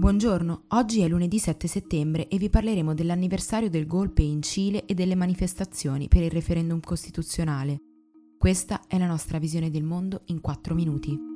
Buongiorno, oggi è lunedì 7 settembre e vi parleremo dell'anniversario del golpe in Cile e delle manifestazioni per il referendum costituzionale. Questa è la nostra visione del mondo in 4 minuti.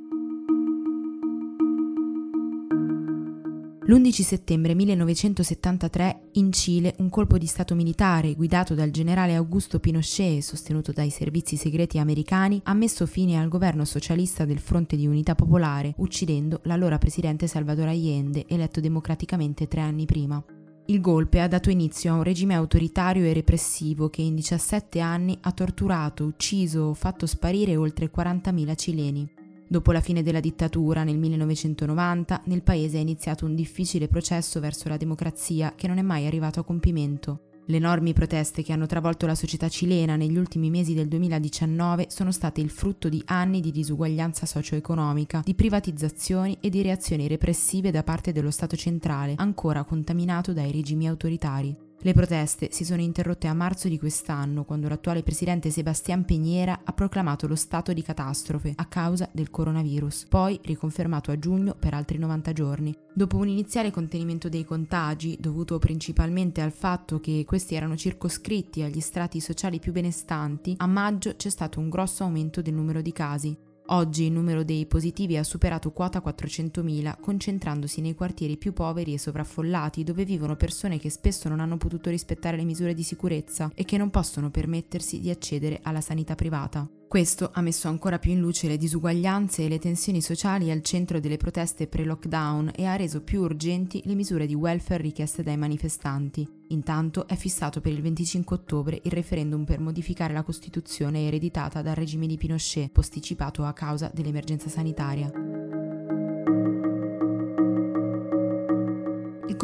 L'11 settembre 1973 in Cile un colpo di Stato militare guidato dal generale Augusto Pinochet e sostenuto dai servizi segreti americani ha messo fine al governo socialista del Fronte di Unità Popolare, uccidendo l'allora presidente Salvador Allende, eletto democraticamente tre anni prima. Il golpe ha dato inizio a un regime autoritario e repressivo che in 17 anni ha torturato, ucciso o fatto sparire oltre 40.000 cileni. Dopo la fine della dittatura nel 1990, nel paese è iniziato un difficile processo verso la democrazia che non è mai arrivato a compimento. Le enormi proteste che hanno travolto la società cilena negli ultimi mesi del 2019 sono state il frutto di anni di disuguaglianza socio-economica, di privatizzazioni e di reazioni repressive da parte dello Stato centrale, ancora contaminato dai regimi autoritari. Le proteste si sono interrotte a marzo di quest'anno, quando l'attuale presidente Sebastián Piñera ha proclamato lo stato di catastrofe a causa del coronavirus, poi riconfermato a giugno per altri 90 giorni. Dopo un iniziale contenimento dei contagi, dovuto principalmente al fatto che questi erano circoscritti agli strati sociali più benestanti, a maggio c'è stato un grosso aumento del numero di casi. Oggi il numero dei positivi ha superato quota 400.000, concentrandosi nei quartieri più poveri e sovraffollati, dove vivono persone che spesso non hanno potuto rispettare le misure di sicurezza e che non possono permettersi di accedere alla sanità privata. Questo ha messo ancora più in luce le disuguaglianze e le tensioni sociali al centro delle proteste pre-lockdown e ha reso più urgenti le misure di welfare richieste dai manifestanti. Intanto è fissato per il 25 ottobre il referendum per modificare la Costituzione ereditata dal regime di Pinochet, posticipato a causa dell'emergenza sanitaria.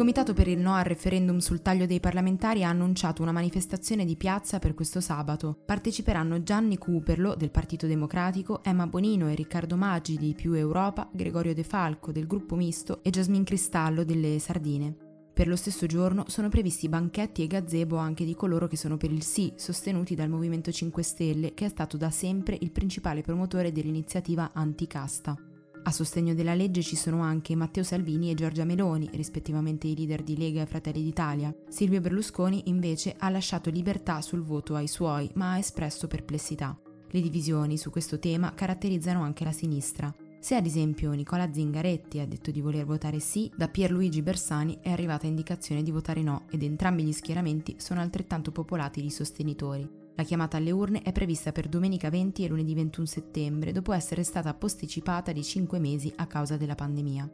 Comitato per il no al referendum sul taglio dei parlamentari ha annunciato una manifestazione di piazza per questo sabato. Parteciperanno Gianni Cooperlo del Partito Democratico, Emma Bonino e Riccardo Maggi di Più Europa, Gregorio De Falco del Gruppo Misto e Jasmine Cristallo delle Sardine. Per lo stesso giorno sono previsti banchetti e gazebo anche di coloro che sono per il sì, sostenuti dal Movimento 5 Stelle, che è stato da sempre il principale promotore dell'iniziativa anticasta. A sostegno della legge ci sono anche Matteo Salvini e Giorgia Meloni, rispettivamente i leader di Lega e Fratelli d'Italia. Silvio Berlusconi invece ha lasciato libertà sul voto ai suoi, ma ha espresso perplessità. Le divisioni su questo tema caratterizzano anche la sinistra. Se ad esempio Nicola Zingaretti ha detto di voler votare sì, da Pierluigi Bersani è arrivata indicazione di votare no ed entrambi gli schieramenti sono altrettanto popolati di sostenitori. La chiamata alle urne è prevista per domenica 20 e lunedì 21 settembre, dopo essere stata posticipata di 5 mesi a causa della pandemia.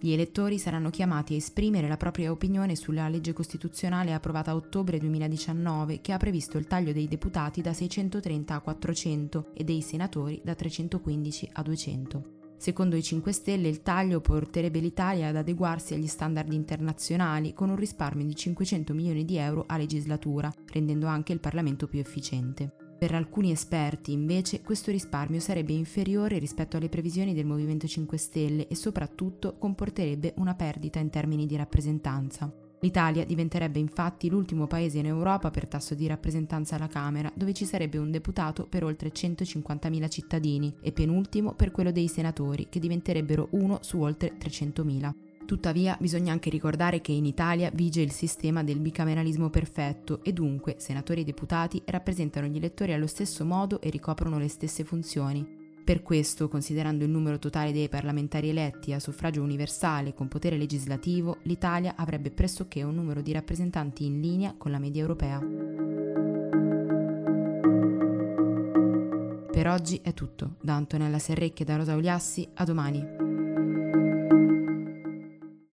Gli elettori saranno chiamati a esprimere la propria opinione sulla legge costituzionale approvata a ottobre 2019 che ha previsto il taglio dei deputati da 630 a 400 e dei senatori da 315 a 200. Secondo i 5 Stelle il taglio porterebbe l'Italia ad adeguarsi agli standard internazionali con un risparmio di 500 milioni di euro a legislatura, rendendo anche il Parlamento più efficiente. Per alcuni esperti, invece, questo risparmio sarebbe inferiore rispetto alle previsioni del Movimento 5 Stelle e soprattutto comporterebbe una perdita in termini di rappresentanza. L'Italia diventerebbe infatti l'ultimo paese in Europa per tasso di rappresentanza alla Camera, dove ci sarebbe un deputato per oltre 150.000 cittadini, e penultimo per quello dei senatori, che diventerebbero uno su oltre 300.000. Tuttavia bisogna anche ricordare che in Italia vige il sistema del bicameralismo perfetto e dunque senatori e deputati rappresentano gli elettori allo stesso modo e ricoprono le stesse funzioni. Per questo, considerando il numero totale dei parlamentari eletti a suffragio universale con potere legislativo, l'Italia avrebbe pressoché un numero di rappresentanti in linea con la media europea. Per oggi è tutto. Da Antonella Serrecchi e da Rosa Uliassi, a domani.